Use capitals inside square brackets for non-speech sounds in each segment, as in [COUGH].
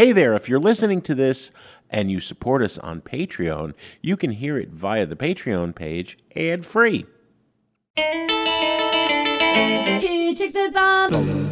Hey there, if you're listening to this and you support us on Patreon, you can hear it via the Patreon page ad free. Here, take the bomb.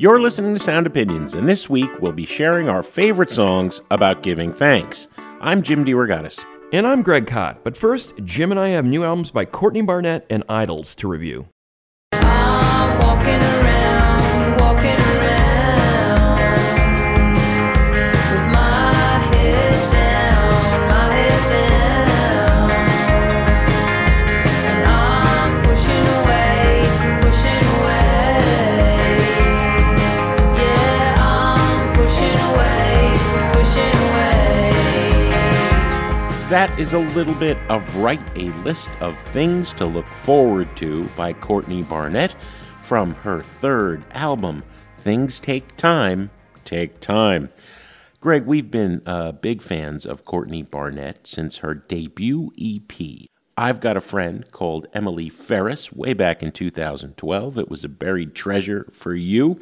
You're listening to Sound Opinions, and this week we'll be sharing our favorite songs about giving thanks. I'm Jim DeRogatis. And I'm Greg Kot. But first, Jim and I have new albums by Courtney Barnett and IDLES to review. That is a little bit of Write a List of Things to Look Forward to by Courtney Barnett from her third album, Things Take Time, Take Time. Greg, we've been uh, big fans of Courtney Barnett since her debut EP. I've got a friend called Emily Ferris way back in 2012. It was a buried treasure for you.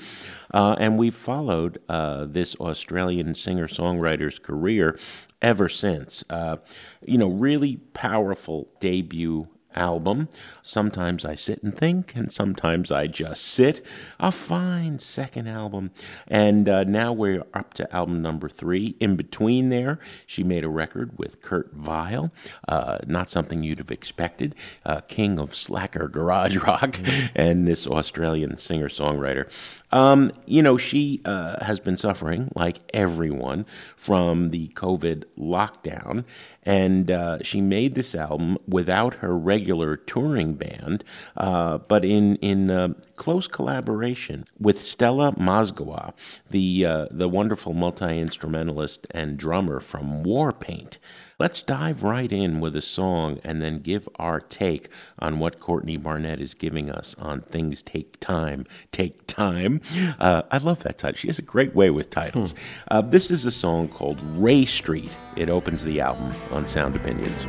Uh, and we've followed uh, this Australian singer songwriter's career ever since. Uh, you know, really powerful debut album. Sometimes I sit and think, and sometimes I just sit. A fine second album. And uh, now we're up to album number three. In between there, she made a record with Kurt Vile. Uh, not something you'd have expected. Uh, king of slacker [LAUGHS] garage rock, and this Australian singer songwriter. Um, you know, she uh, has been suffering, like everyone, from the COVID lockdown, and uh, she made this album without her regular touring band, uh, but in in uh, close collaboration with Stella Mozgawa, the uh, the wonderful multi instrumentalist and drummer from Warpaint. Let's dive right in with a song and then give our take on what Courtney Barnett is giving us on Things Take Time, Take Time. Uh, I love that title. She has a great way with titles. Uh, this is a song called Rae Street. It opens the album on Sound Opinions.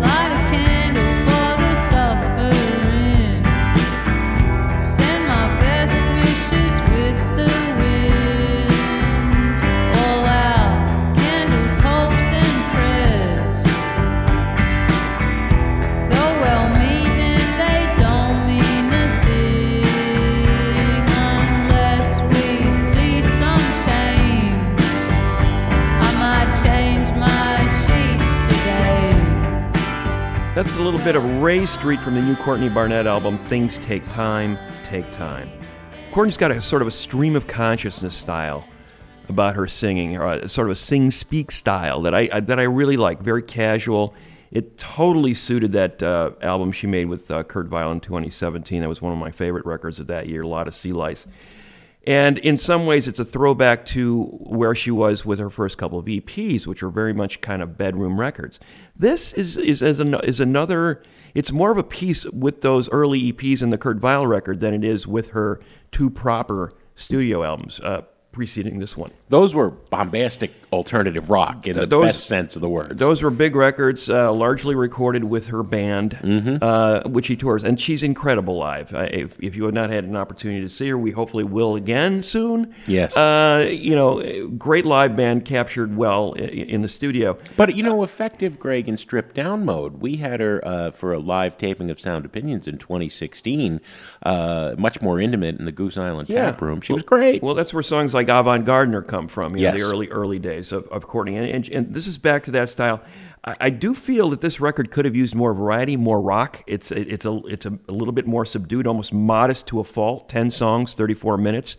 Light a candle That's a little bit of Rae Street from the new Courtney Barnett album, Things Take Time, Take Time. Courtney's got a sort of a stream of consciousness style about her singing, or a, sort of a sing speak style that I, I that I really like. Very casual. It totally suited that uh, album she made with uh, Kurt Vile in 2017. That was one of my favorite records of that year. A lot of sea lice. And in some ways, it's a throwback to where she was with her first couple of EPs, which were very much kind of bedroom records. This is is is, an, is another. It's more of a piece with those early EPs in the Kurt Vile record than it is with her two proper studio albums uh, preceding this one. Those were bombastic alternative rock in the those- best sense of the words. Those were big records, uh, largely recorded with her band, uh, which she tours, and she's incredible live. Uh, if, if you have not had an opportunity to see her, we hopefully will again soon. Yes. Uh, you know, great live band captured well i- in the studio. But you know, effective Greg in stripped down mode. We had her uh, for a live taping of Sound Opinions in 2016, uh, much more intimate in the Goose Island tap room. She was great. Well, that's where songs like Avant Gardener come from. You know, Yes. the early early days of, of Courtney, and, and, and this is back to that style. I, I do feel that this record could have used more variety, more rock. It's it's a it's a, a little bit more subdued, almost modest to a fault. Ten songs, thirty four minutes.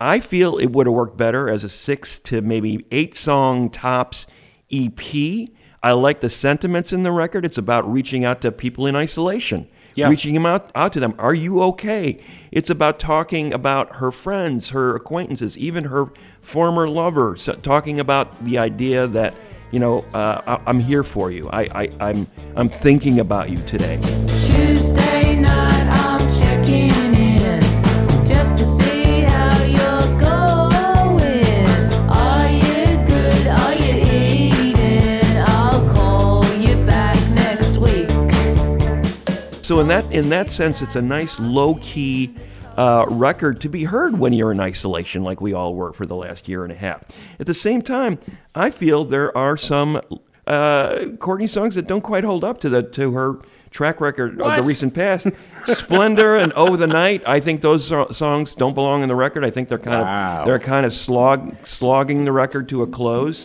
I feel it would have worked better as a six to maybe eight song tops EP. I like the sentiments in the record. It's about reaching out to people in isolation Yeah. reaching him out, out to them. Are you okay? It's about talking about her friends, her acquaintances, even her former lover. So talking about the idea that you know uh, I, I'm here for you. I, I I'm I'm thinking about you today. So in that in that sense, it's a nice low key. Uh, record to be heard when you're in isolation, like we all were for the last year and a half. At the same time, I feel there are some uh, Courtney songs that don't quite hold up to the to her track record of the recent past. Splendour and Oh the Night. I think those so- songs don't belong in the record. I think they're kind Wow. of they're kind of slog slogging the record to a close.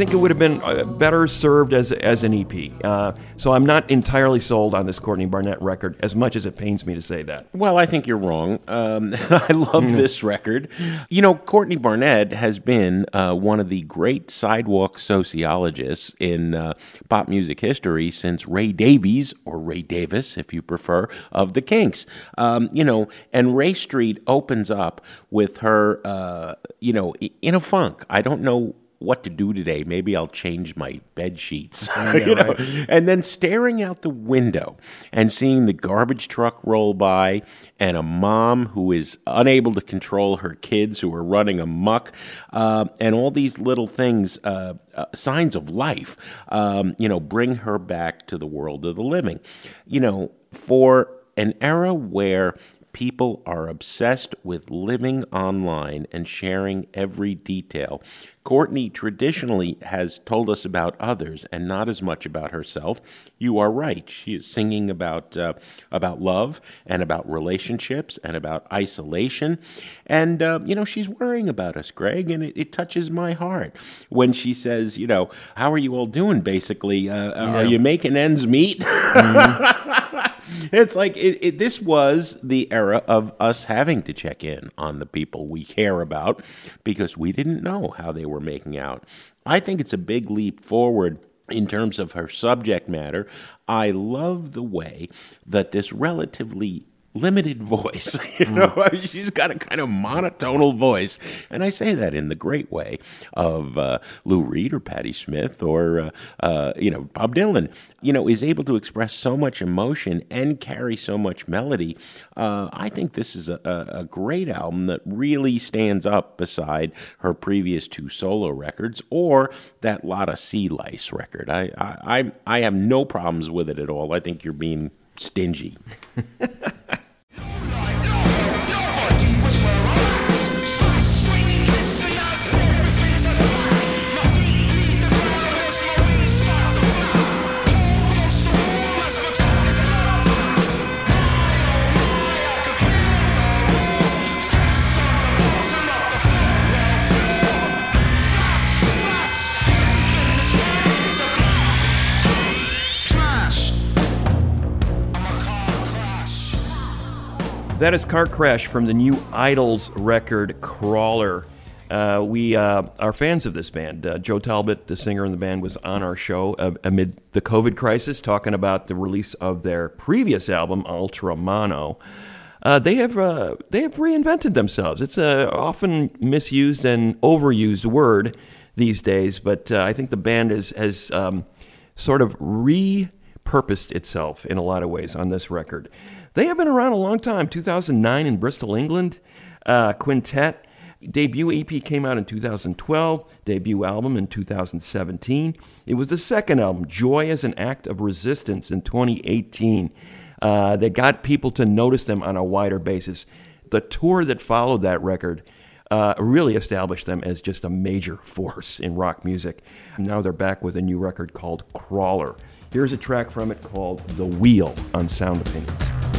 Think it would have been uh, better served as as an EP. Uh, so I'm not entirely sold on this Courtney Barnett record, as much as it pains me to say that. Well, I think you're wrong. Um, [LAUGHS] I love this record. You know, Courtney Barnett has been uh, one of the great sidewalk sociologists in uh, pop music history since Ray Davies, or Ray Davis, if you prefer, of the Kinks. Um, you know, and Rae Street opens up with her, uh, you know, in a funk. I don't know what to do today. Maybe I'll change my bed sheets. [LAUGHS] [LAUGHS] you know? And then staring out the window and seeing the garbage truck roll by and a mom who is unable to control her kids who are running amok uh, and all these little things, uh, uh, signs of life, um, you know, bring her back to the world of the living. You know, for an era where People are obsessed with living online and sharing every detail. Courtney traditionally has told us about others and not as much about herself. You are right. She is singing about uh, about love and about relationships and about isolation, and uh, you know she's worrying about us, Greg, and it, it touches my heart when she says, you know, how are you all doing? Basically, uh, are you making ends meet? [LAUGHS] It's like it, it, this was the era of us having to check in on the people we care about because we didn't know how they were making out. I think it's a big leap forward in terms of her subject matter. I love the way that this relatively limited voice, [LAUGHS] you know, [LAUGHS] she's got a kind of monotonal voice, and I say that in the great way of uh, Lou Reed or Patti Smith or uh, uh, you know Bob Dylan. You know, is able to express so much emotion and carry so much melody. Uh, I think this is a, a, a great album that really stands up beside her previous two solo records or that Lotta Sea Lice record. I, I I I have no problems with it at all. I think you're being stingy. [LAUGHS] That is Car Crash from the new IDLES record, Crawler. Uh, we uh, are fans of this band. Uh, Joe Talbot, the singer in the band, was on our show uh, amid the COVID crisis, talking about the release of their previous album, Ultra Mono. Uh, they have uh, they have reinvented themselves. It's a often misused and overused word these days, but I think the band is, has um, sort of repurposed itself in a lot of ways on this record. They have been around a long time. 2009 in Bristol, England. Uh, quintet. Debut EP came out in 2012, debut album in 2017. It was the second album, Joy as an Act of Resistance, in 2018. Uh, they got people to notice them on a wider basis. The tour that followed that record uh, really established them as just a major [LAUGHS] force in rock music. Now they're back with a new record called Crawler. Here's a track from it called The Wheel on Sound Opinions.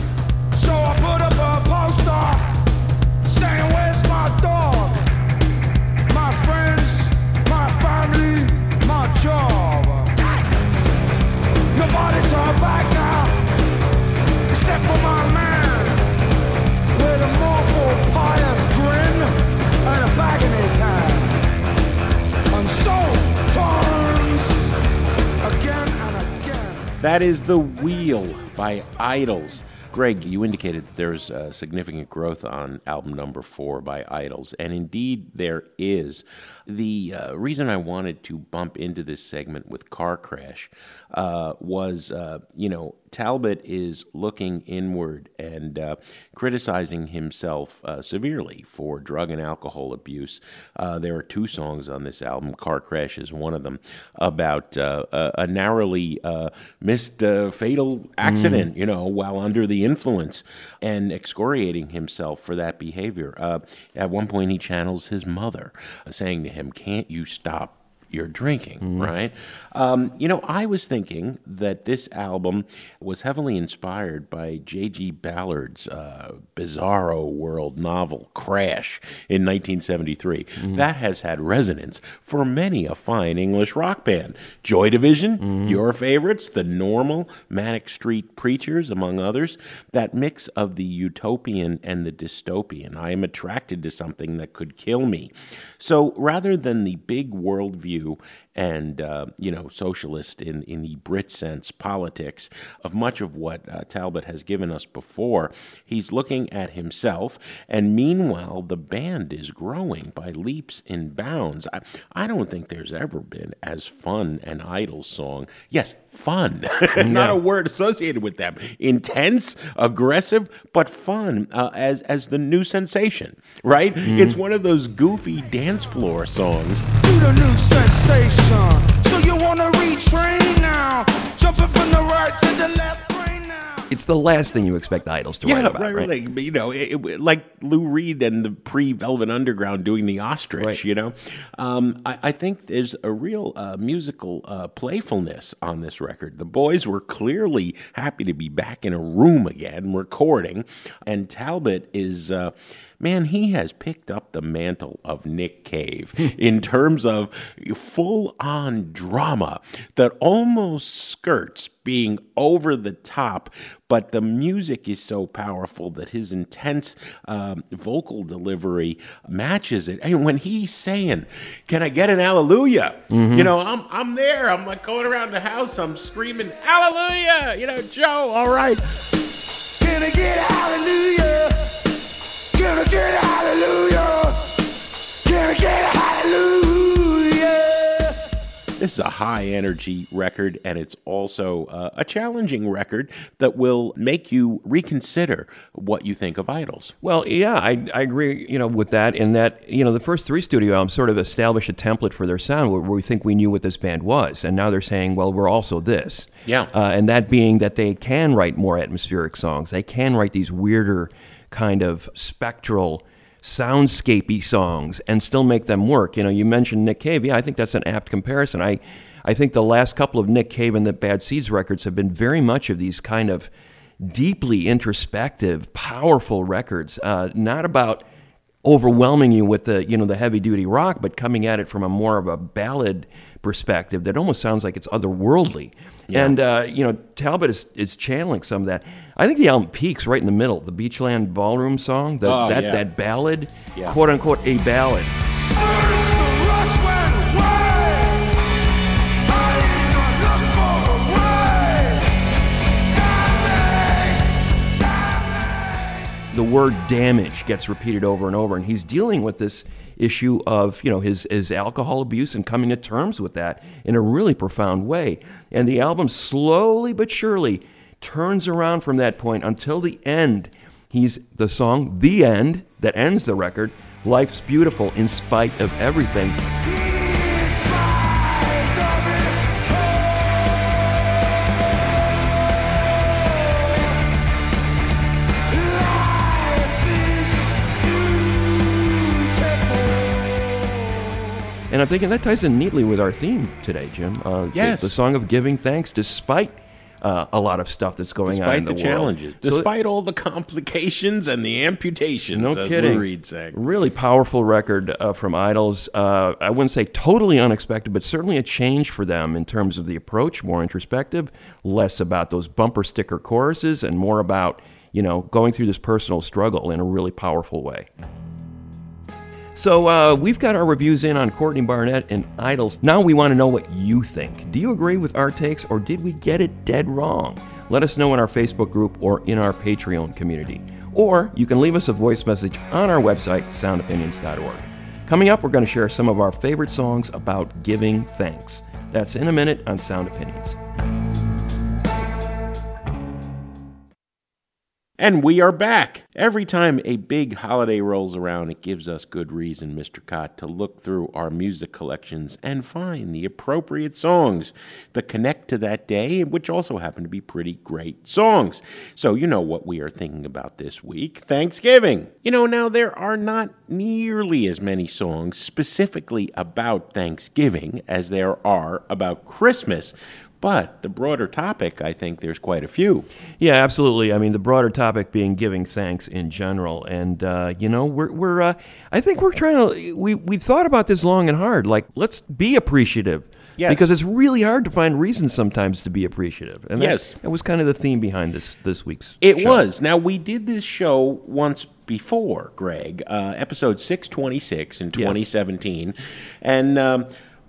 That is The Wheel by IDLES. Greg, you indicated that there's uh, significant growth on album number four by IDLES, and indeed there is. The uh, reason I wanted to bump into this segment with Car Crash uh, was, uh, you know, Talbot is looking inward and uh, criticizing himself uh, severely for drug and alcohol abuse. Uh, there are two songs on this album. Car Crash is one of them about uh, a, a narrowly uh, missed uh, fatal accident, you know, while under the influence and excoriating himself for that behavior. Uh, at one point, he channels his mother, uh, saying to him, Can't you stop? You're drinking, right? Um, you know, I was thinking that this album was heavily inspired by J.G. Ballard's uh, bizarro world novel Crash in 1973. That has had resonance for many a fine English rock band. Joy Division, your favorites, The Normal, Manic Street Preachers, among others. That mix of the utopian and the dystopian. I am attracted to something that could kill me. So rather than the big worldview and uh, you know socialist in in the Brit sense politics of much of what uh, Talbot has given us before. He's looking at himself, and meanwhile the band is growing by leaps and bounds. I, I don't think there's ever been as fun an idol song. Yes, fun, [LAUGHS] not a word associated with them. Intense, aggressive, but fun uh, as as the new sensation. Right? It's one of those goofy dance floor songs. Do the new sensation. So you wanna retrain now? Jumping from the right to the left. It's the last thing you expect IDLES to write Yeah, about, right, right? Like, you know, it, it- like Lou Reed and the pre Velvet Underground doing the ostrich. Right. You know, um, I, I think there's a real uh, musical uh, playfulness on this record. The boys were clearly happy to be back in a room again recording, and Talbot is. Uh, Man, he has picked up the mantle of Nick Cave in terms of full on drama that almost skirts being over the top, but the music is so powerful that his intense um, vocal delivery matches it. And when he's saying, Can I get an hallelujah? You know, I'm, I'm there. I'm like going around the house, I'm screaming, Hallelujah! You know, Joe, all right. Can I get a hallelujah? Can I get a hallelujah? Can I get a hallelujah? This is a high energy record, and it's also uh, a challenging record that will make you reconsider what you think of IDLES. Well, yeah, I, I agree, you know, with that. In that, you know, the first three studio albums sort of established a template for their sound where, where we think we knew what this band was, and now they're saying, well, we're also this. Yeah. Uh, and that being that they can write more atmospheric songs. They can write these weirder kind of spectral soundscapey songs and still make them work. You know, you mentioned Nick Cave. Yeah, I think that's an apt comparison. I I think the last couple of Nick Cave and the Bad Seeds records have been very much of these kind of deeply introspective, powerful records. Uh, not about overwhelming you with the you know the heavy duty rock, but coming at it from a more of a ballad perspective that almost sounds like it's otherworldly. And uh, you know Talbot is, is channeling some of that. I think the album peaks right in the middle. The Beachland Ballroom song, the, Oh, that yeah. that ballad, Yeah. quote unquote a ballad. Soon as the rush went away, I ain't gonna look for a way. Damage, damage. the word damage gets repeated over and over and he's dealing with this issue of you know his, his alcohol abuse and coming to terms with that in a really profound way. And the album slowly but surely turns around from that point until the end. He's the song the end that ends the record life's beautiful in spite of everything And I'm thinking that ties in neatly with our theme today, Jim. Uh, the- Yes. the, song of giving thanks, despite uh, a lot of stuff that's going on in the, the, world. challenges, So- despite all the complications and the amputations, no kidding. Reed sang. Really powerful record uh, from IDLES. Uh, I wouldn't say totally unexpected, but certainly a change for them in terms of the approach, more introspective, less about those bumper sticker choruses, and more about you know going through this personal struggle in a really powerful way. So uh, we've got our reviews in on Courtney Barnett and IDLES. Now we want to know what you think. Do you agree with our takes, or did we get it dead wrong? Let us know in our Facebook group or in our Patreon community. Or you can leave us a voice message on our website, soundopinions.org. Coming up, we're going to share some of our favorite songs about giving thanks. That's in a minute on Sound Opinions. And we are back. Every time a big holiday rolls around, it gives us good reason, Mr. Kot, to look through our music collections and find the appropriate songs that connect to that day, which also happen to be pretty great songs. So, you know what we are thinking about this week Thanksgiving. You know, now there are not nearly as many songs specifically about Thanksgiving as there are about Christmas. But the broader topic, I think there's quite a few. Yeah, absolutely. I mean, the broader topic being giving thanks in general, and uh, you know, we're we're uh, I think we're trying to we we thought about this long and hard. Like, let's be appreciative. Yes. Because it's really hard to find reasons sometimes to be appreciative. And that- Yes. that, was kind of the theme behind this this week's. It show. was. Now we did this show once before, Greg, uh, episode six twenty six in Yeah. twenty seventeen, and um,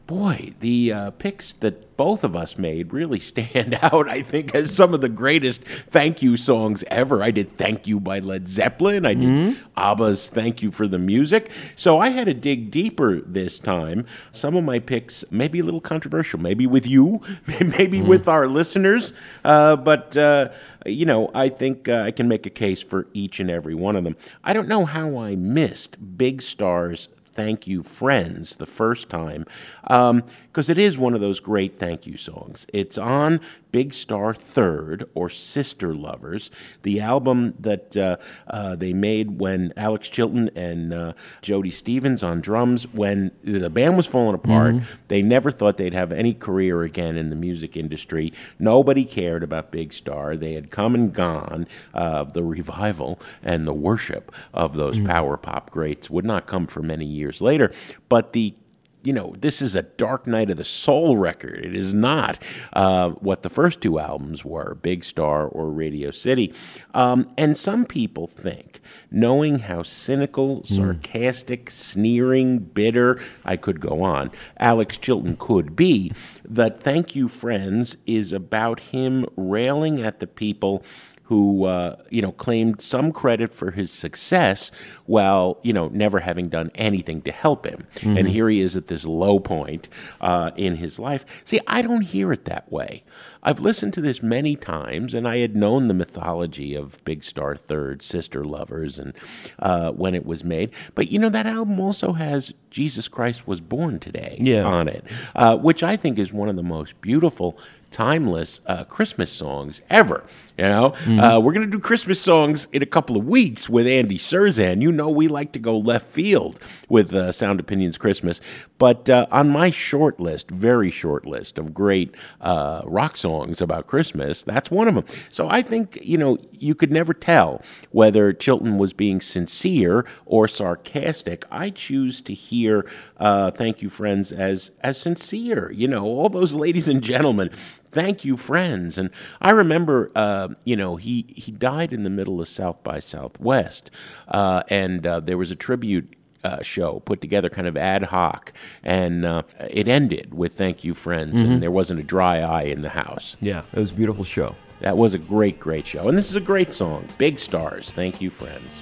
boy, the uh, picks that both of us made really stand [LAUGHS] out. I think as some of the greatest thank you songs ever. I did "Thank You" by Led Zeppelin. I did Mm-hmm. ABBA's "Thank You for the Music." So I had to dig deeper this time. Some of my picks may be a little controversial, maybe with you, [LAUGHS] maybe Mm-hmm. with our listeners, uh, but. Uh, you know, I think uh, I can make a case for each and every one of them. I don't know how I missed Big Star's Thank You Friends the first time, um, because it is one of those great thank you songs. It's on Big Star Third or Sister Lovers, the album that uh, uh, they made when Alex Chilton and uh, Jody Stephens on drums, when the band was falling apart. They never thought they'd have any career again in the music industry. Nobody cared about Big Star. They had come and gone. Uh, the revival and the worship of those power pop greats would not come for many years later. But the you know, this is a Dark Night of the Soul record. It is not uh, what the first two albums were, Big Star or Radio City. Um, and some people think, knowing how cynical, sarcastic, sneering, bitter, I could go on, Alex Chilton could be, that Thank You Friends is about him railing at the people who uh, you know claimed some credit for his success while you know never having done anything to help him. And here he is at this low point uh, in his life. See, I don't hear it that way. I've listened to this many times, and I had known the mythology of Big Star Third, Sister Lovers, and uh, when it was made. But you know that album also has Jesus Christ was born today Yeah. on it, uh, which I think is one of the most beautiful timeless uh, Christmas songs ever. You know, uh, we're gonna do Christmas songs in a couple of weeks with Andy Cirzan. You know, we like to go left field with uh, Sound Opinions Christmas, but uh, on my short list, very short list of great uh, rock songs about Christmas, that's one of them. So I think you know you could never tell whether Chilton was being sincere or sarcastic. I choose to hear uh, "Thank You, Friends" as as sincere. You know, all those ladies and gentlemen thank you friends. And i remember uh, you know he he died in the middle of south by southwest uh, and uh, there was a tribute uh, show put together kind of ad hoc and uh, it ended with thank you friends and there wasn't a dry eye in the house. Yeah, it was a beautiful show. that was a great great show. And this is a great song. Big stars. Thank you friends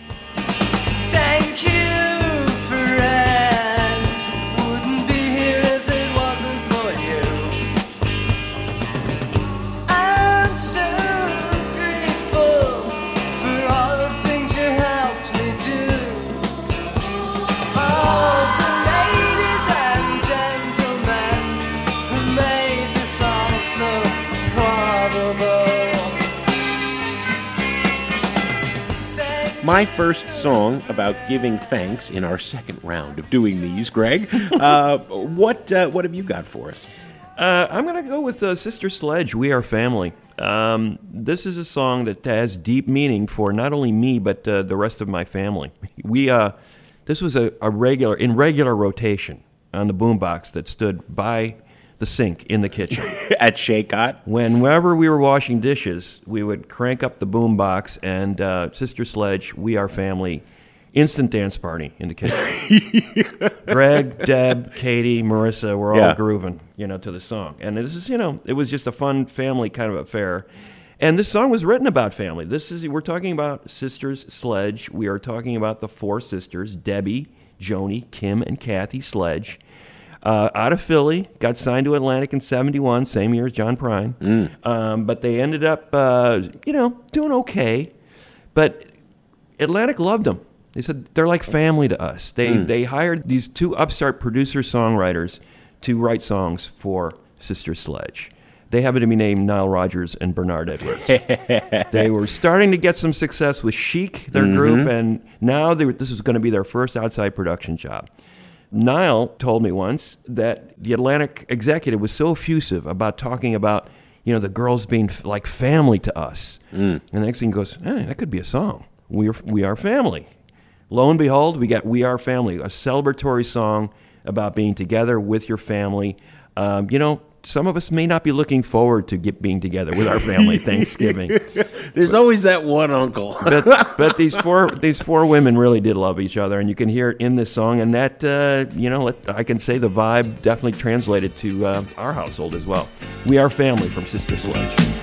My first song about giving thanks in our second round of doing these, Greg. Uh, [LAUGHS] what uh, what have you got for us? Uh, I'm going to go with uh, Sister Sledge, We Are Family. Um, this is a song that has deep meaning for not only me, but uh, the rest of my family. We, uh, this was a, a regular, in regular rotation on the boombox that stood by the sink in the kitchen. [LAUGHS] At Chez Kot? Whenever we were washing dishes, we would crank up the boombox and uh, Sister Sledge, We Are Family, instant dance party in the kitchen. [LAUGHS] Greg, Deb, Katie, Marissa were all Yeah. grooving, you know, to the song. And this is, you know, it was just a fun family kind of affair. And this song was written about family. This is we're talking about Sisters Sledge. We are talking about the four sisters, Debbie, Joni, Kim, and Kathy Sledge. Uh, out of Philly, got signed to Atlantic in '71, same year as John Prine. Um, but they ended up, uh, you know, doing okay. But Atlantic loved them. They said they're like family to us. They they hired these two upstart producer songwriters to write songs for Sister Sledge. They happen to be named Nile Rodgers and Bernard Edwards. [LAUGHS] they were starting to get some success with Chic, their group, and now they were, this is going to be their first outside production job. Nile told me once that the Atlantic executive was so effusive about talking about, you know, the girls being f- like family to us. And the next thing he goes, hey, that could be a song. We are, we are family. Lo and behold, we got We Are Family, a celebratory song about being together with your family. Um, you know, some of us may not be looking forward to get, being together with our family [LAUGHS] Thanksgiving. There's always that one uncle. [LAUGHS] but but these [LAUGHS] four these four women really did love each other, and you can hear it in this song. And that uh, you know, I can say the vibe definitely translated to uh, our household as well. We are family from Sister Sledge.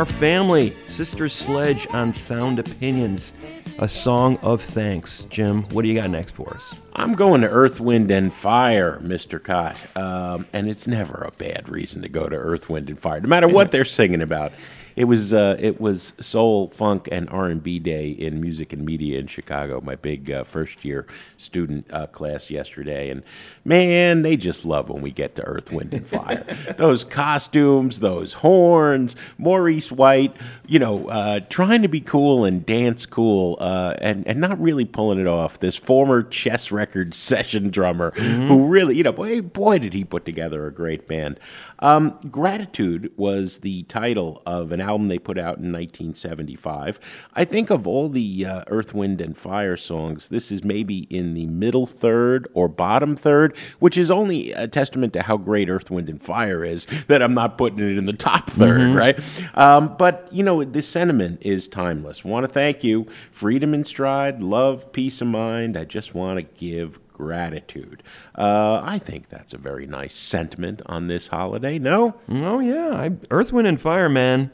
Are Family, Sister Sledge on Sound Opinions, a song of thanks. Jim, what do you got next for us? I'm going to Earth, Wind, and Fire, Mr. Kot. Um, and it's never a bad reason to go to Earth, Wind, and Fire, no matter what [LAUGHS] they're singing about. It was uh, it was soul, funk, and R and B day in music and media in Chicago. My big uh, first year student uh, class yesterday, and man, they just love when we get to Earth, Wind, and Fire. [LAUGHS] those costumes, those horns, Maurice White, you know, uh, trying to be cool and dance cool, uh, and and not really pulling it off. This former chess record [LAUGHS] session drummer who really, you know, boy, boy, did he put together a great band. Um, Gratitude was the title of an album they put out in 1975. I think of all the uh, Earth, Wind, and Fire songs, this is maybe in the middle third or bottom third, which is only a testament to how great Earth, Wind, and Fire is that I'm not putting it in the top 3rd right? Um, but, you know, this sentiment is timeless. Want to thank you. Freedom in stride, love, peace of mind. I just want to give gratitude. Uh, I think that's a very nice sentiment on this holiday. No? Oh yeah, I, Earth, Wind, and Fire, man.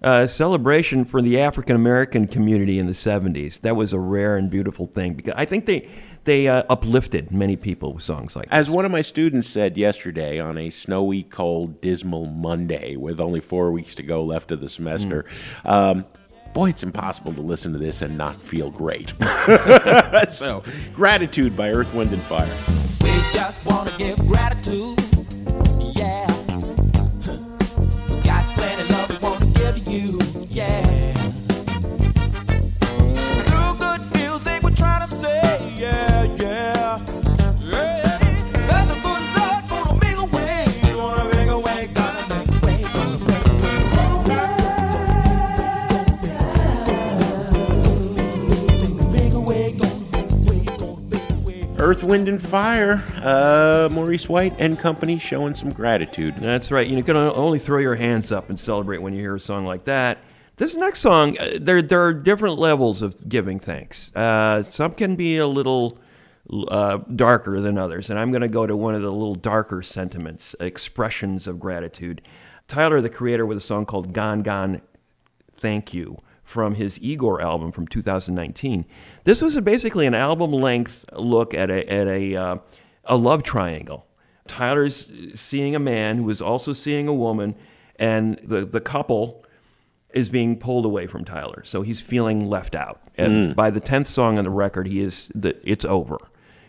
Uh, celebration for the African American community in the '70s. That was a rare and beautiful thing because I think they they uh, uplifted many people with songs like As this. one of my students said yesterday on a snowy, cold, dismal Monday with only four weeks to go left of the semester, um, boy, it's impossible to listen to this and not feel great. [LAUGHS] so, Gratitude by Earth, Wind, and Fire. We just wanna give gratitude. Yeah. Earth, Wind, and Fire. Uh, Maurice White and company showing some gratitude. That's right. You can only throw your hands up and celebrate when you hear a song like that. This next song, uh, there there are different levels of giving thanks. Uh, some can be a little uh, darker than others, and I'm going to go to one of the little darker sentiments, expressions of gratitude. Tyler, the creator, with a song called "Gone Gone Thank You from his Igor album from 2019. This was basically an album length look at a, at a, uh, a love triangle. Tyler's seeing a man who is also seeing a woman, and the, the couple is being pulled away from Tyler. So he's feeling left out. And by the 10th song on the record, he is the, it's over.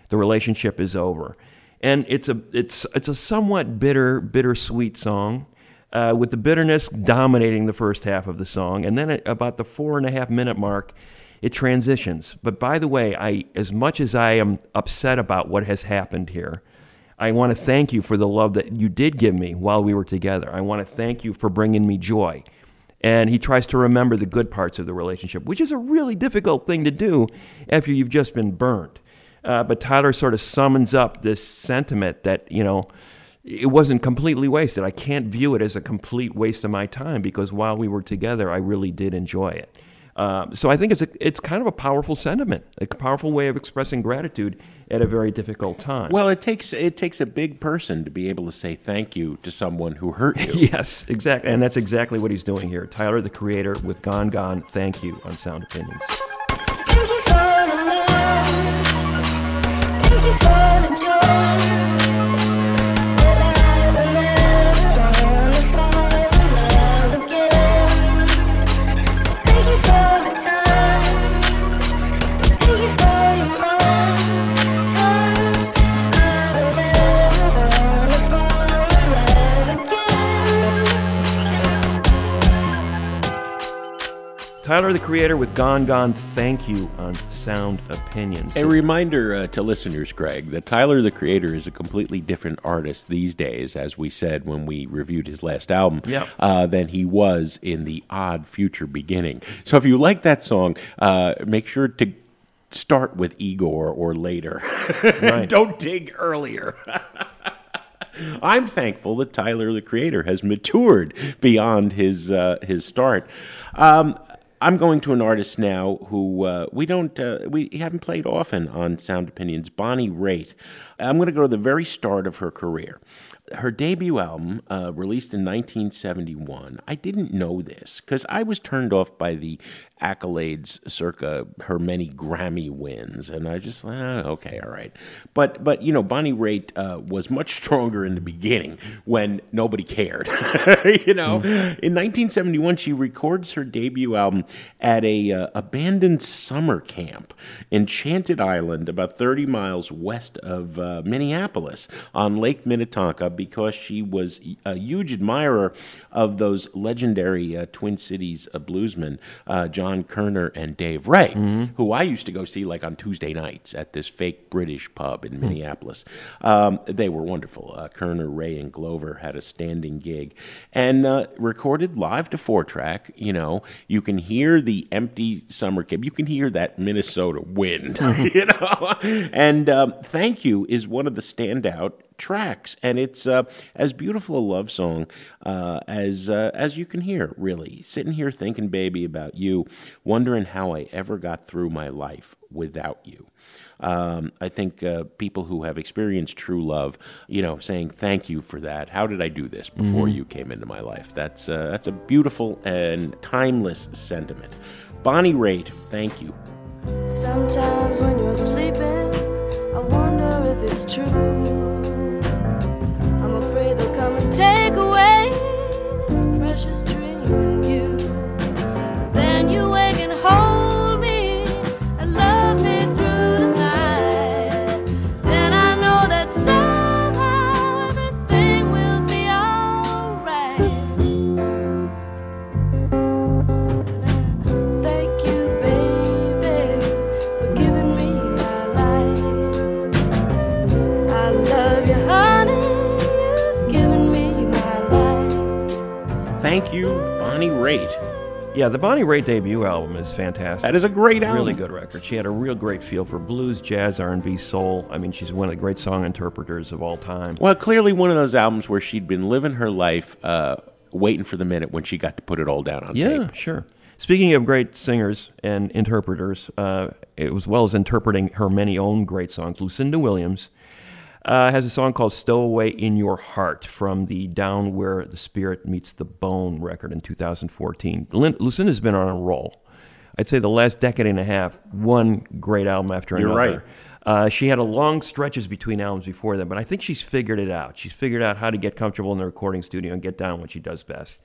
The relationship is over. And it's a, it's, it's a somewhat bitter, bittersweet song uh, with the bitterness dominating the first half of the song. And then at about the four and a half minute mark, it transitions. But by the way, I, as much as I am upset about what has happened here, I want to thank you for the love that you did give me while we were together. I want to thank you for bringing me joy. And he tries to remember the good parts of the relationship, which is a really difficult thing to do after you've just been burned. Uh, but Tyler sort of summons up this sentiment that, you know, it wasn't completely wasted. I can't view it as a complete waste of my time because while we were together, I really did enjoy it. Uh, so I think it's a, it's kind of a powerful sentiment, a powerful way of expressing gratitude at a very difficult time. Well, it takes it takes a big person to be able to say thank you to someone who hurt [LAUGHS] you. yes, exactly, and that's exactly what he's doing here. Tyler, the creator, with Gone Gone, thank you on Sound Opinions. Thank you Tyler, the creator, with Gone Gone, thank you on Sound Opinions. A reminder uh, to listeners, Greg, that Tyler the Creator is a completely different artist these days, as we said when we reviewed his last album, Yep. uh, than he was in the Odd Future Beginning. So if you like that song, uh, make sure to start with Igor or later. [LAUGHS] Right. Don't dig earlier. [LAUGHS] I'm thankful that Tyler the Creator has matured beyond his uh, his start. Um, I'm going to an artist now who uh, we don't uh, we haven't played often on Sound Opinions. Bonnie Raitt. I'm going to go to the very start of her career. Her debut album, uh, released in 1971, I didn't know this because I was turned off by the accolades circa her many Grammy wins, and I just ah, okay, all right. But but you know, Bonnie Raitt uh, was much stronger in the beginning when nobody cared. [LAUGHS] you know, in 1971, she records her debut album at a uh, abandoned summer camp, Enchanted Island, about 30 miles west of uh, Minneapolis, on Lake Minnetonka, because she was a huge admirer of those legendary uh, Twin Cities uh, bluesmen, uh, John Koerner and Dave Ray, who I used to go see like on Tuesday nights at this fake British pub in Minneapolis. Um, they were wonderful. Uh, Koerner, Ray, and Glover had a standing gig and uh, recorded live to four track. You know, you can hear the empty summer camp. You can hear that Minnesota wind, [LAUGHS] you know. And um, Thank You is one of the standout tracks, and it's uh, as beautiful a love song uh, as uh, as you can hear. Really, sitting here thinking, baby, about you, wondering how I ever got through my life without you. Um, I think uh, people who have experienced true love, you know, saying thank you for that. How did I do this before you came into my life? That's uh, that's a beautiful and timeless sentiment. Bonnie Raitt, thank you. Sometimes when you're sleeping, I wonder if it's true. Take away this precious dream you. Then you wake and hold Thank you, Bonnie Raitt. Yeah, the Bonnie Raitt debut album is fantastic. That is a great album. Really good record. She had a real great feel for blues, jazz, R&B, soul. I mean, she's one of the great song interpreters of all time. Well, clearly one of those albums where she'd been living her life, uh, waiting for the minute when she got to put it all down on Yeah, tape. sure. Speaking of great singers and interpreters, uh, as well as interpreting her many own great songs, Lucinda Williams uh, has a song called "Stowaway in Your Heart" from the "Down Where the Spirit Meets the Bone" record in 2014. Lin- Lucinda's been on a roll. I'd say the last decade and a half, one great album after another. You're right. Uh, she had a long stretches between albums before that, but I think she's figured it out. She's figured out how to get comfortable in the recording studio and get down what she does best.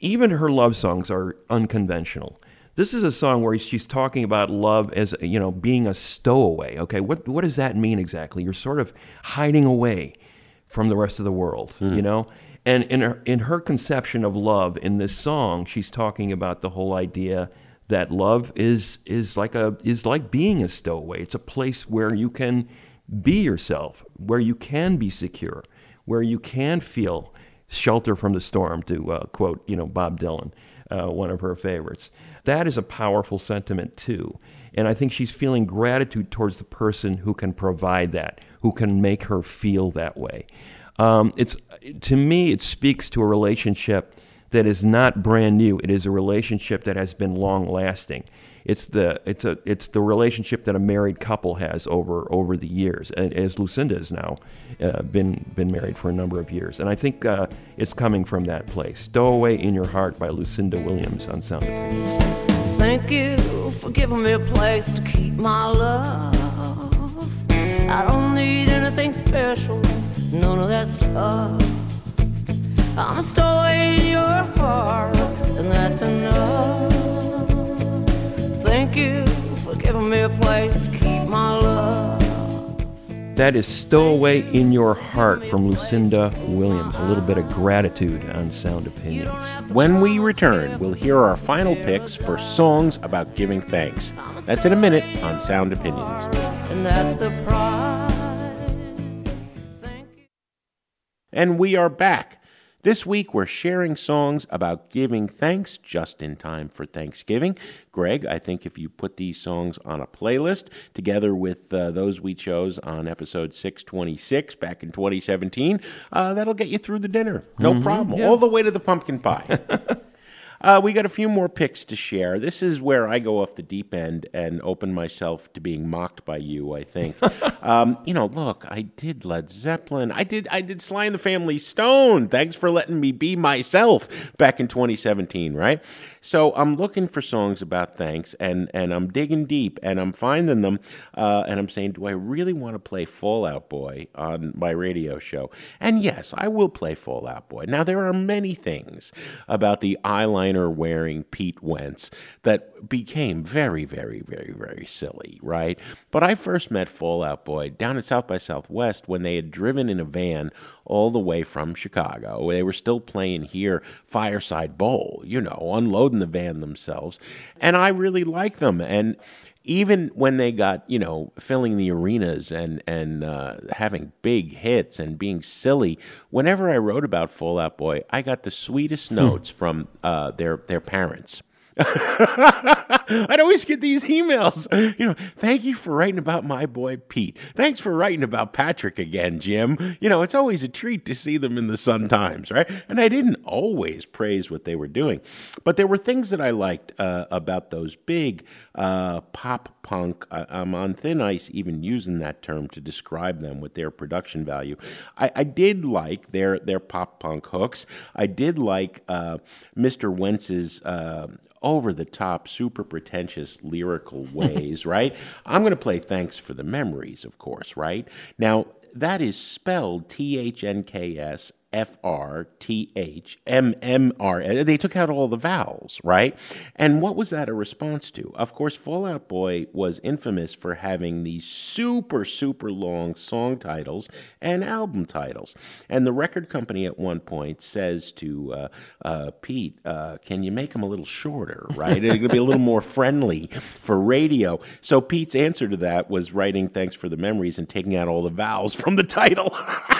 Even her love songs are unconventional. This is a song where she's talking about love as you know being a stowaway. Okay, what what does that mean exactly? You're sort of hiding away from the rest of the world, you know. And in her in her conception of love in this song, she's talking about the whole idea that love is is like a is like being a stowaway. It's a place where you can be yourself, where you can be secure, where you can feel shelter from the storm. To uh, quote, you know, Bob Dylan, uh, one of her favorites. That is a powerful sentiment too, and I think she's feeling gratitude towards the person who can provide that, who can make her feel that way. Um, it's to me, it speaks to a relationship that is not brand new. It is a relationship that has been long lasting. It's the it's a it's the relationship that a married couple has over over the years, as Lucinda has now uh, been been married for a number of years, and I think uh, it's coming from that place. "Stowaway in Your Heart" by Lucinda Williams on Sound Opinions. Thank you for giving me a place to keep my love. I don't need anything special, none of that stuff. I'm a stowaway in your heart, and that's enough. Thank you for giving me a place to keep my love. That is "Stowaway in Your Heart" from Lucinda Williams. A little bit of gratitude on Sound Opinions. When we return, we'll hear our final picks for songs about giving thanks. That's in a minute on Sound Opinions. And that's the price. Thank you. And we are back. This week, we're sharing songs about giving thanks just in time for Thanksgiving. Greg, I think if you put these songs on a playlist together with uh, those we chose on episode 626 back in 2017, uh, that'll get you through the dinner. No problem. All the way to the pumpkin pie. [LAUGHS] Uh, we got a few more picks to share. This is where I go off the deep end and open myself to being mocked by you. I think, [LAUGHS] um, you know, look, I did Led Zeppelin. I did, I did Sly and the Family Stone. Thanks for letting me be myself back in 2017, right? So I'm looking for songs about thanks, and and I'm digging deep, and I'm finding them, uh, and I'm saying, do I really want to play Fall Out Boy on my radio show? And yes, I will play Fall Out Boy. Now there are many things about the eyeliner wearing Pete Wentz that became very, very, very, very silly, right? But I first met Fall Out Boy down at South by Southwest when they had driven in a van all the way from Chicago. They were still playing here, Fireside Bowl, you know, unloading the van themselves. And I really like them. And even when they got, you know, filling the arenas and and uh, having big hits and being silly, whenever I wrote about Fall Out Boy, I got the sweetest notes from uh, their their parents. [LAUGHS] I'd always get these emails. You know, thank you for writing about my boy Pete. Thanks for writing about Patrick again, Jim. You know, it's always a treat to see them in the Sun Times, right? And I didn't always praise what they were doing, but there were things that I liked uh, about those big uh, pop punk. I, I'm on thin ice even using that term to describe them with their production value. I, I did like their their pop punk hooks. I did like uh, Mr. Wentz's. Over the top, super pretentious lyrical [LAUGHS] ways, right? I'm going to play Thanks for the Memories, of course, right? Now, that is spelled T H N K S F R T H M M R. They took out all the vowels, right? And what was that a response to? Of course, Fall Out Boy was infamous for having these super, super long song titles and album titles. And the record company at one point says to uh, uh, Pete, uh, Can you make them a little shorter, right? It's going to be a little more friendly for radio. So Pete's answer to that was writing Thanks for the Memories and taking out all the vowels from the title.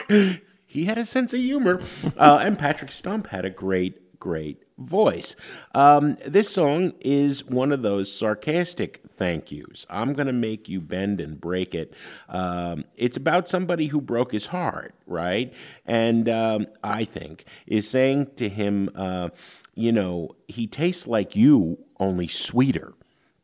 [LAUGHS] he had a sense of humor. Uh, and Patrick Stump had a great, great voice. Um, this song is one of those sarcastic thank yous. I'm going to make you bend and break it. Um, it's about somebody who broke his heart, right? And um, I think is saying to him, uh, you know, he tastes like you, only sweeter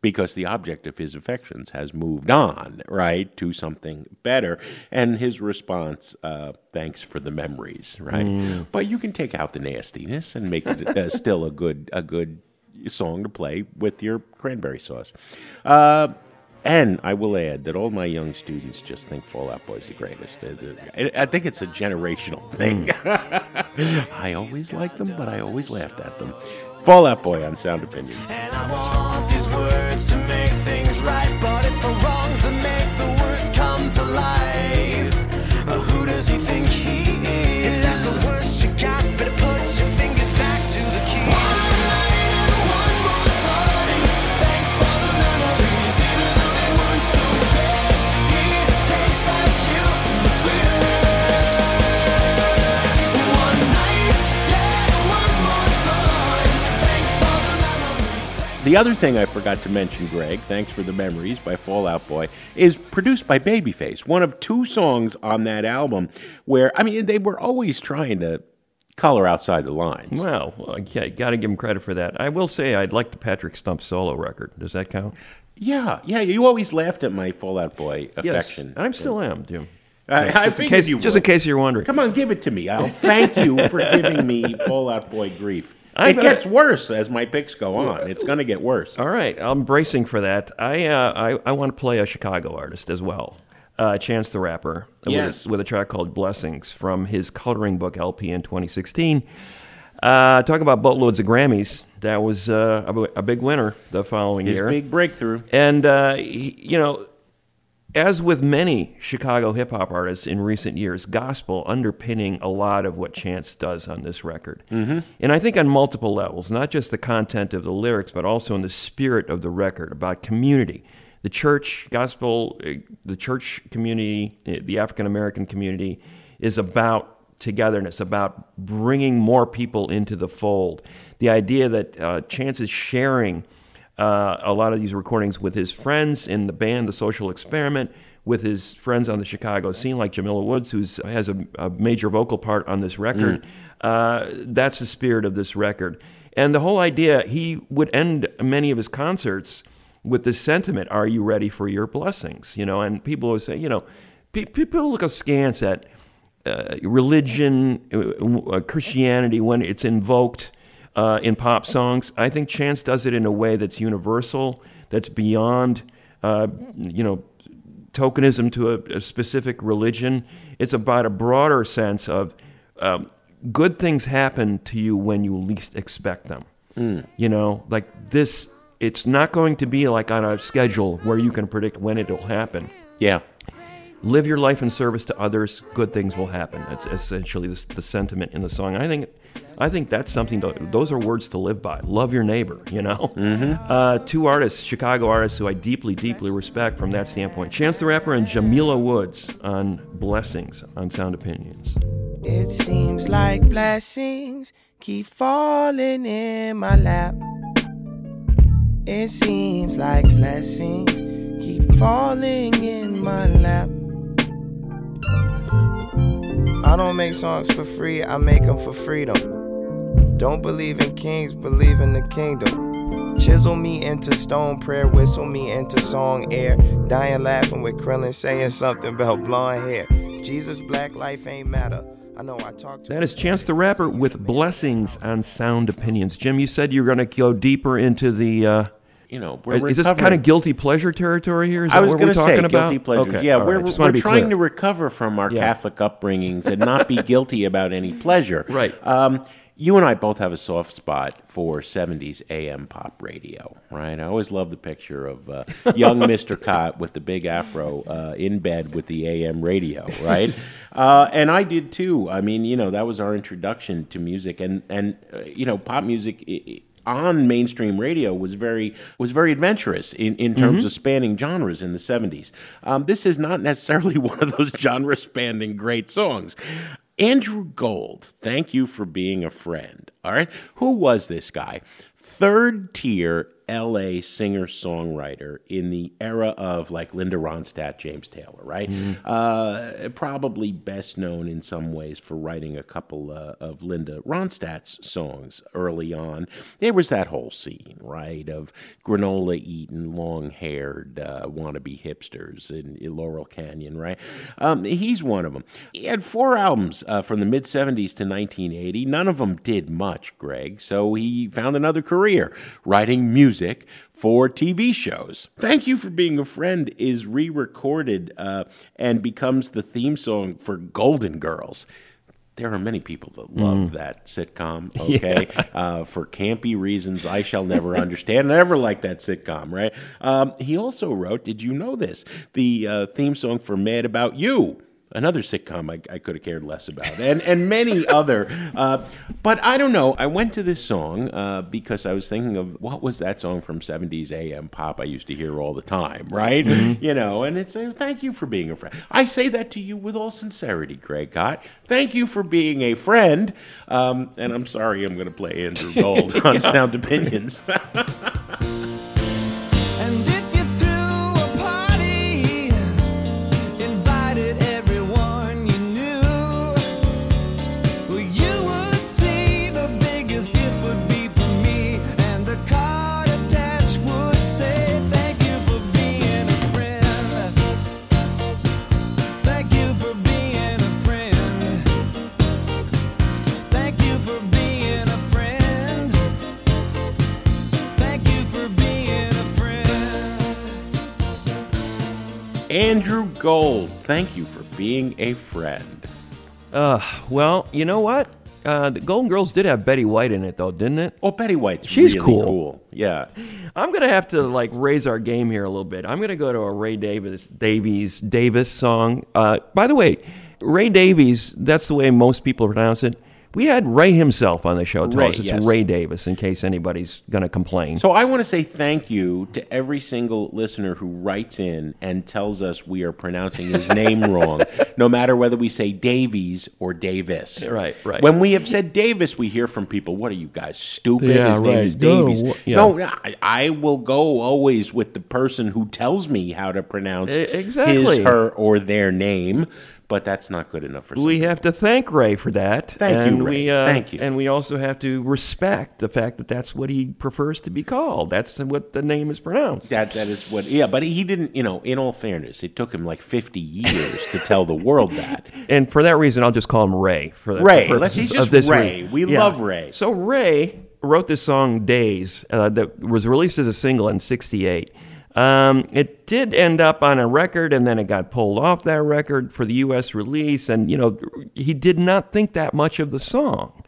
because the object of his affections has moved on, right, to something better. And his response, uh, thanks for the memories, right? But you can take out the nastiness and make it uh, [LAUGHS] still a good, a good song to play with your cranberry sauce. Uh, and I will add that all my young students just think Fall Out Boy is the greatest. I I think it's a generational thing. [LAUGHS] I always liked them, but I always laughed at them. Fall Out Boy on Sound Opinion. And I want these words to make things right, but it's the wrongs that make the words come to life. Who does he think the memories. The the other thing I forgot to mention, Greg, thanks for the memories by Fall Out Boy, is produced by Babyface. One of two songs on that album where, I mean, they were always trying to color outside the lines. Well, well yeah, got to give him credit for that. I will say I'd like the Patrick Stump solo record. Does that count? Yeah, yeah, you always laughed at my Fall Out Boy affection. Yes, I still am, Jim. I, I just in case, you just in case you're wondering. Come on, give it to me. I'll thank you for giving me [LAUGHS] Fall Out Boy grief. I'm it gets worse as my picks go on. It's going to get worse. All right, I'm bracing for that. I uh, I, I want to play a Chicago artist as well. Uh, Chance the Rapper, with- Yes. with, a track called "Blessings" from his coloring book LP in 2016. Uh, talk about boatloads of Grammys. That was uh, a, a big winner the following His year. big breakthrough. And, uh, he- you know, as with many Chicago hip hop artists in recent years, gospel underpinning a lot of what Chance does on this record. Mm-hmm. And I think on multiple levels, not just the content of the lyrics, but also in the spirit of the record about community. The church, gospel, uh, the church community, uh, the African American community is about togetherness, about bringing more people into the fold. The idea that uh, Chance is sharing uh, a lot of these recordings with his friends in the band, The Social Experiment, with his friends on the Chicago scene, like Jamila Woods, who has a, a major vocal part on this record. Uh, that's the spirit of this record. And the whole idea, he would end many of his concerts with this sentiment, Are you ready for your blessings? You know, and people would say, you know, pe- people look askance at uh, religion, uh, uh, Christianity when it's invoked uh, in pop songs. I think Chance does it in a way that's universal, that's beyond, uh, you know, tokenism to a, a specific religion. It's about a broader sense of um, good things happen to you when you least expect them. You know, like this. It's not going to be like on a schedule where you can predict when it'll happen Yeah. Live your life in service to others, good things will happen. That's essentially the, the sentiment in the song. I think, I think that's something. To, those are words to live by. Love your neighbor. You know, [LAUGHS] uh, two artists, Chicago artists, who I deeply, deeply respect from that standpoint. Chance the Rapper and Jamila Woods on Blessings on Sound Opinions. It seems like blessings keep falling in my lap. It seems like blessings keep falling in my lap. I don't make songs for free, I make them for freedom. Don't believe in kings, believe in the kingdom. Chisel me into stone, prayer whistle me into song air. Dying laughing with Krillin saying something about blonde hair. Jesus, black life ain't matter. I know I talk to That is Chance the Rapper with Blessings on Sound Opinions. Jim, you said you were going to go deeper into the. Uh, You know, we're is this kind of guilty pleasure territory here? Is I that was what going we're to talking say about? guilty pleasures. Okay, Yeah, all we're, right. Wanna we're trying clear. to recover from our Yeah. Catholic upbringings and not be [LAUGHS] guilty about any pleasure. Right. Um, you and I both have a soft spot for 70s AM pop radio, right? I always love the picture of uh, young [LAUGHS] Mr. Kot with the big afro uh, in bed with the AM radio, [LAUGHS] right? uh, and I did too. I mean, you know, that was our introduction to music, and and uh, you know, pop music. i i on mainstream radio was very was very adventurous in, in terms of spanning genres in the 70s. Um, this is not necessarily [LAUGHS] one of those genre spanning great songs. Andrew Gold, thank you for being a friend. All right. Who was this guy? Third tier LA singer songwriter in the era of like Linda Ronstadt, James Taylor, right? Uh, probably best known in some ways for writing a couple uh, of Linda Ronstadt's songs early on. There was that whole scene, right, of granola eating, long haired uh, wannabe hipsters in, in Laurel Canyon, right? Um, he's one of them. He had four albums uh, from the mid 70s to 1980. None of them did much, Greg, so he found another career writing music for TV shows. Thank You for Being a Friend is re recorded uh, and becomes the theme song for Golden Girls. There are many people that love that sitcom, [LAUGHS] okay? Uh, for campy reasons I shall never understand. I never liked that sitcom, right? Um, he also wrote, did you know this? The uh, theme song for Mad About You. Another sitcom I, I could have cared less about, and and many [LAUGHS] other. Uh, but I don't know. I went to this song uh, because I was thinking of what was that song from '70s AM pop I used to hear all the time, right? You know, and it's a thank you for being a friend. I say that to you with all sincerity, Greg Kot. Thank you for being a friend. Um, and I'm sorry, I'm going to play Andrew Gold [LAUGHS] on Sound Opinions. [LAUGHS] Gold, thank you for being a friend. Uh, well, you know what? Uh, the Golden Girls did have Betty White in it, though, didn't it? Oh, Betty White's She's really cool. cool. Yeah. I'm gonna have to like raise our game here a little bit. I'm gonna go to a Ray Davis Davies Davis song. Uh, by the way, Ray Davies. That's the way most people pronounce it. We had Ray himself on the show. Tell Ray, us it's yes. Ray Davis, in case anybody's gonna complain. So I want to say thank you to every single listener who writes in and tells us we are pronouncing his [LAUGHS] name wrong, no matter whether we say Davies or Davis. Right, right. When we have said Davis, we hear from people, "What are you guys stupid? Yeah, his name right. is No, Davies." wha- yeah. No, I, I will go always with the person who tells me how to pronounce E- exactly. his, her, or their name. But that's not good enough for some we people. have to thank Ray for that. Thank you, and Ray. We, uh, Thank you. And we also have to respect the fact that that's what he prefers to be called. That's what the name is pronounced. That that is what yeah, but he didn't. You know, in all fairness, it took him like fifty years to tell the world that. [LAUGHS] And for that reason, I'll just call him Ray. For the Ray. purposes Let's- he's of just this Ray. week. We love Ray. So Ray wrote this song "Days" uh, that was released as a single in '68. Um, it did end up on a record, and then it got pulled off that record for the U.S. release. And you know, he did not think that much of the song.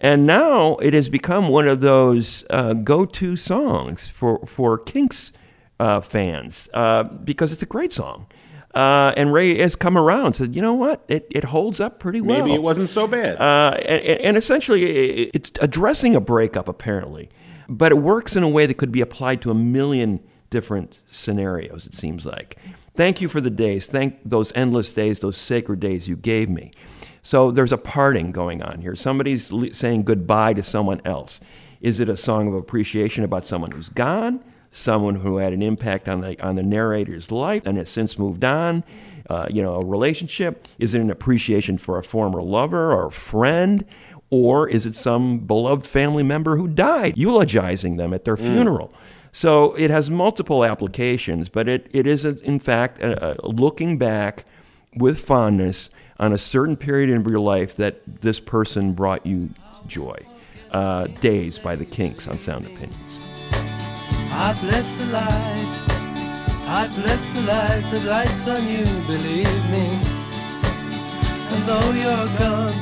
And now it has become one of those uh, go-to songs for for Kinks uh, fans uh, because it's a great song. Uh, and Ray has come around and said, you know what, it, it holds up pretty well. Maybe it wasn't so bad. Uh, and, and essentially, it's addressing a breakup, apparently, but it works in a way that could be applied to a million different scenarios. It seems like. Thank you for the days. Thank those endless days, those sacred days you gave me. So there's a parting going on here. Somebody's saying goodbye to someone else. Is it a song of appreciation about someone who's gone? Someone who had an impact on the on the narrator's life and has since moved on? Uh, you know, a relationship? Is it an appreciation for a former lover or a friend? Or is it some beloved family member who died, eulogizing them at their funeral? So it has multiple applications, but it, it is, in fact, uh, uh, looking back with fondness on a certain period in your life that this person brought you joy. Uh, Days by the Kinks on Sound Opinions. I bless the light. I bless the light that lights on you, believe me. And though you're gone,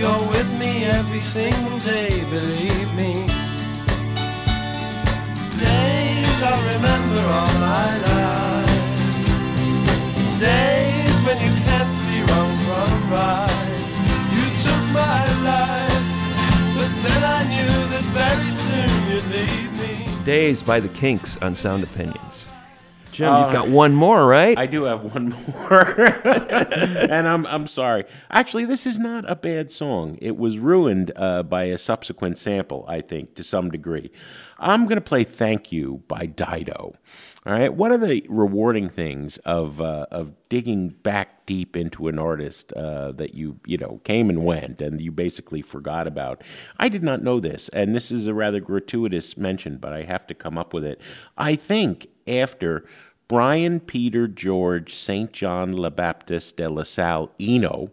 you're with me every single day, believe Days when you can't see wrong from right. You took my life, but then I knew that very soon you'd leave me. Days by the Kinks on Sound Opinions. Jim, you've got one more, right? I do have one more, [LAUGHS] and I'm I'm sorry. Actually, this is not a bad song. It was ruined uh, by a subsequent sample, I think, to some degree. I'm going to play "Thank You" by Dido. All right. One of the rewarding things of uh, of digging back deep into an artist uh, that you you know came and went and you basically forgot about. I did not know this, and this is a rather gratuitous mention, but I have to come up with it. I think after Brian Peter George St. John Le Baptiste de La Salle Eno,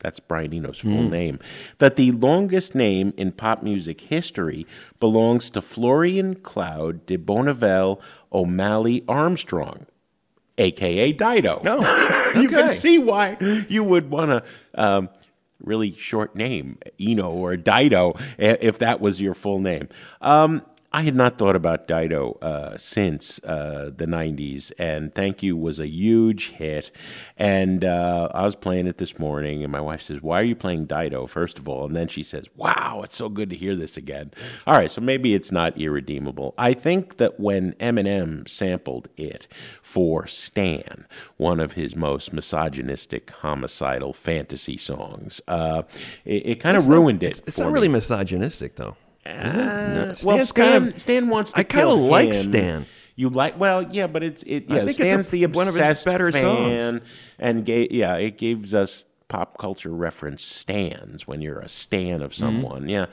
that's Brian Eno's full name, that the longest name in pop music history belongs to Florian Cloud de Bounevialle O'Malley Armstrong, aka Dido. No. [LAUGHS] you can see why you would want to um, really short name Eno or Dido if that was your full name. Um, I had not thought about Dido uh, since uh, the 90s, and Thank You was a huge hit. And uh, I was playing it this morning, and my wife says, Why are you playing Dido, first of all? And then she says, Wow, it's so good to hear this again. All right, so maybe it's not irredeemable. I think that when Eminem sampled it for Stan, one of his most misogynistic, homicidal fantasy songs, uh, it, it kind of It's ruined It's, it. it's for not me. really misogynistic, though. Uh, well, Stan's Stan, kind of- Stan wants to I kinda like him. Stan. You like well, yeah, but it's it. I Yeah, think it's a- Stan's the one of his obsessed better fan, songs. and ga- yeah, it gives us pop culture reference stands when you're a stan Mm-hmm. of someone. Yeah,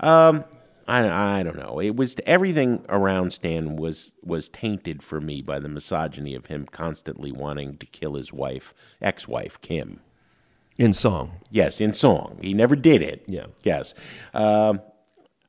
um, I I don't know. It was everything around Stan was was tainted for me by the misogyny of him constantly wanting to kill his wife, ex-wife Kim. In song. Yes, in song. He never did it. Yeah. Yes. Um,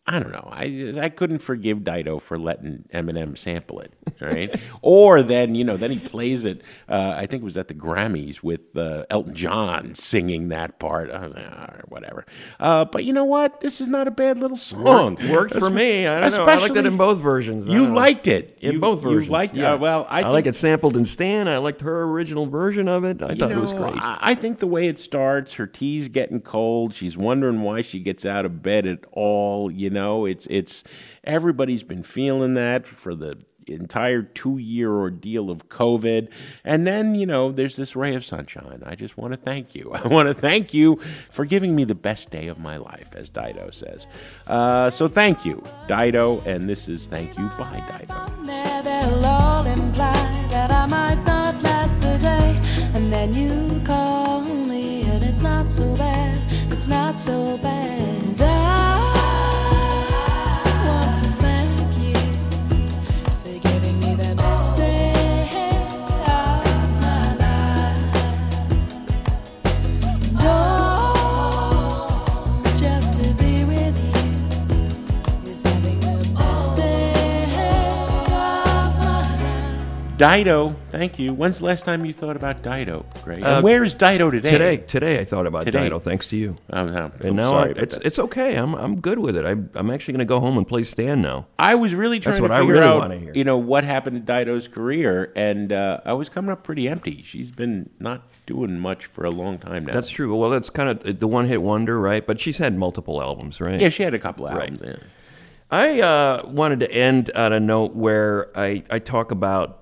I don't know. I I couldn't forgive Dido for letting Eminem sample it. Right. [LAUGHS] or then you know then he plays it. Uh, I think it was at the Grammys with uh, Elton John singing that part. I was like, "Ah, whatever. Uh, but you know what? This is not a bad little song. Worked for me. I don't know. I liked it in both versions. You know. liked it in You- both you versions. liked- yeah. uh, well, I I like it sampled in Stan. I liked her original version of it. I You thought it was great. I, I think the way it starts, her tea's getting cold. She's wondering why she gets out of bed at all. You know, it's it's everybody's been feeling that for the entire two year ordeal of COVID. And then, you know, there's this ray of sunshine. I just want to thank you. [LAUGHS] I want to thank you for giving me the best day of my life, as Dido says. Uh, so thank you, Dido. And this is Thank You by Dido. And then you call me, and it's not so bad. It's not so bad. Dido, thank you. When's the last time you thought about Dido, Greg? Uh, and where is Dido today? Today, today I thought about Today. Dido, thanks to you. I'm, I'm And now sorry I, it's that. it's okay. I'm I'm good with it. I, I'm actually going to go home and play Stan now. I was really trying That's to figure really out, hear. you know, what happened to Dido's career, and uh, I was coming up pretty empty. She's been not doing much for a long time now. That's true. Well, that's kind of the one hit wonder, right? But she's had multiple albums, right? yeah, she had a couple Right. albums. Yeah. I uh, wanted to end on a note where I, I talk about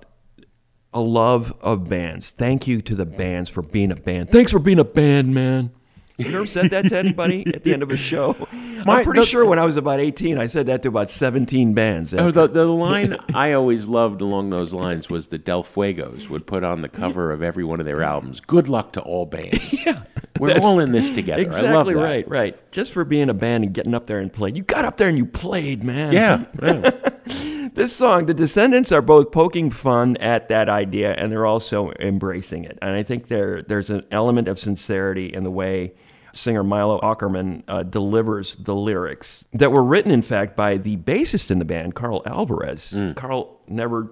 a love of bands. Thank you to the bands for being a band. Thanks for being a band, man. You ever said that to anybody at the end of a show? My- I'm pretty the- sure when I was about 18, I said that to about 17 bands. Oh, the, the line I always loved along those lines was the Del Fuegos would put on the cover of every one of their albums. Good luck to all bands. [LAUGHS] Yeah, [LAUGHS] we're all in this together. Exactly I love that. right, right. Just for being a band and getting up there and playing. You got up there and you played, man. Yeah, yeah. [LAUGHS] This song, the Descendents are both poking fun at that idea and they're also embracing it. And I think there there's an element of sincerity in the way singer Milo Aukerman uh, delivers the lyrics that were written, in fact, by the bassist in the band, Karl Alvarez. Carl never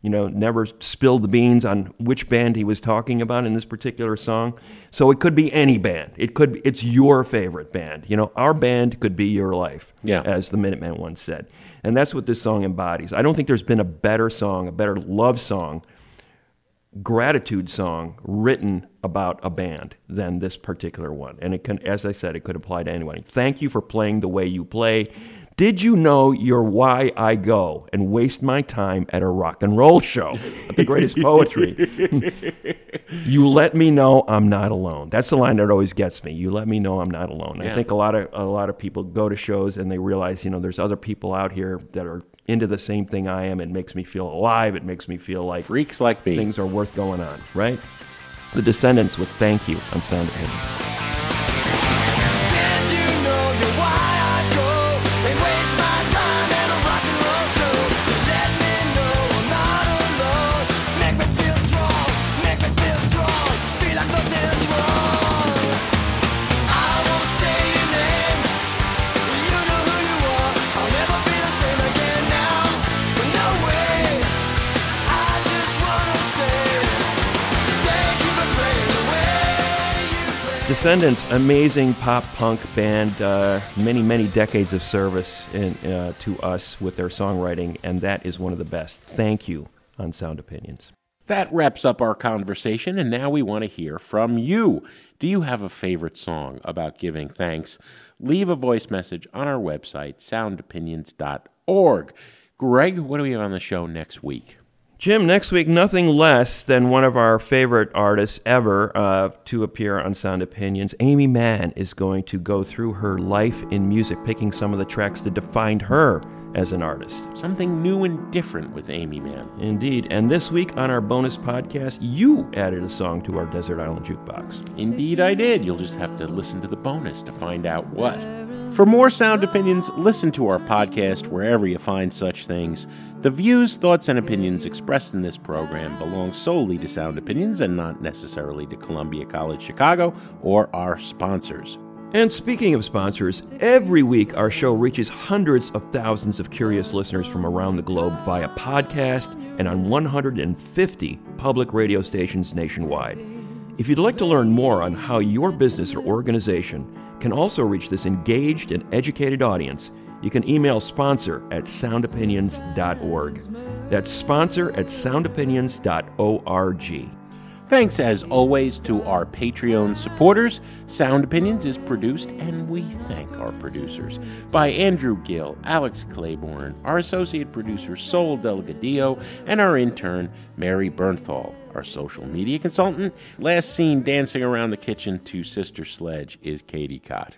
you know, never spilled the beans on which band he was talking about in this particular song. So it could be any band. It could be, it's your favorite band. You know, our band could be your life, Yeah. as the Minutemen once said. And that's what this song embodies. I don't think there's been a better song, a better love song, gratitude song written about a band than this particular one. And it can, as I said, it could apply to anyone. Thank you for playing the way you play. Did you know you're why I go and waste my time at a rock and roll show? the greatest [LAUGHS] poetry. you let me know I'm not alone. That's the line that always gets me. You let me know I'm not alone. I think a lot of a lot of people go to shows and they realize, you know, there's other people out here that are into the same thing I am. It makes me feel alive. It makes me feel like Freaks like me. things are worth going on, right? The Descendents with Thank You on Sound of Descendents, amazing pop punk band, uh, many, many decades of service in, uh, to us with their songwriting, and that is one of the best. Thank you on Sound Opinions. That wraps up our conversation, and now we want to hear from you. Do you have a favorite song about giving thanks? Leave a voice message on our website, soundopinions.org. Greg, what do we have on the show next week? Jim, next week, nothing less than one of our favorite artists ever uh, to appear on Sound Opinions. Aimee Mann is going to go through her life in music, picking some of the tracks that defined her as an artist. Something new and different with Aimee Mann. Indeed. And this week on our bonus podcast, you added a song to our Desert Island Jukebox. Indeed, I did. You'll just have to listen to the bonus to find out what. For more sound opinions, listen to our podcast wherever you find such things. The views, thoughts, and opinions expressed in this program belong solely to Sound Opinions and not necessarily to Columbia College Chicago or our sponsors. And speaking of sponsors, every week our show reaches hundreds of thousands of curious listeners from around the globe via podcast and on 150 public radio stations nationwide. If you'd like to learn more on how your business or organization can also reach this engaged and educated audience, you can email sponsor at soundopinions.org. That's sponsor at soundopinions.org. Thanks as always to our Patreon supporters. Sound Opinions is produced, and we thank our producers, by Andrew Gill, Alex Claiborne, our associate producer Sol Delgadillo, and our intern Mary Bernthal. Our social media consultant, last seen dancing around the kitchen to Sister Sledge, is Katie Kot.